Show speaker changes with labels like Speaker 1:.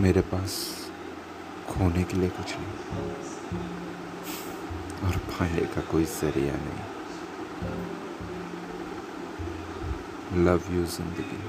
Speaker 1: मेरे पास खोने के लिए कुछ नहीं। और पाने का कोई ज़रिया नहीं। लव यू ज़िंदगी।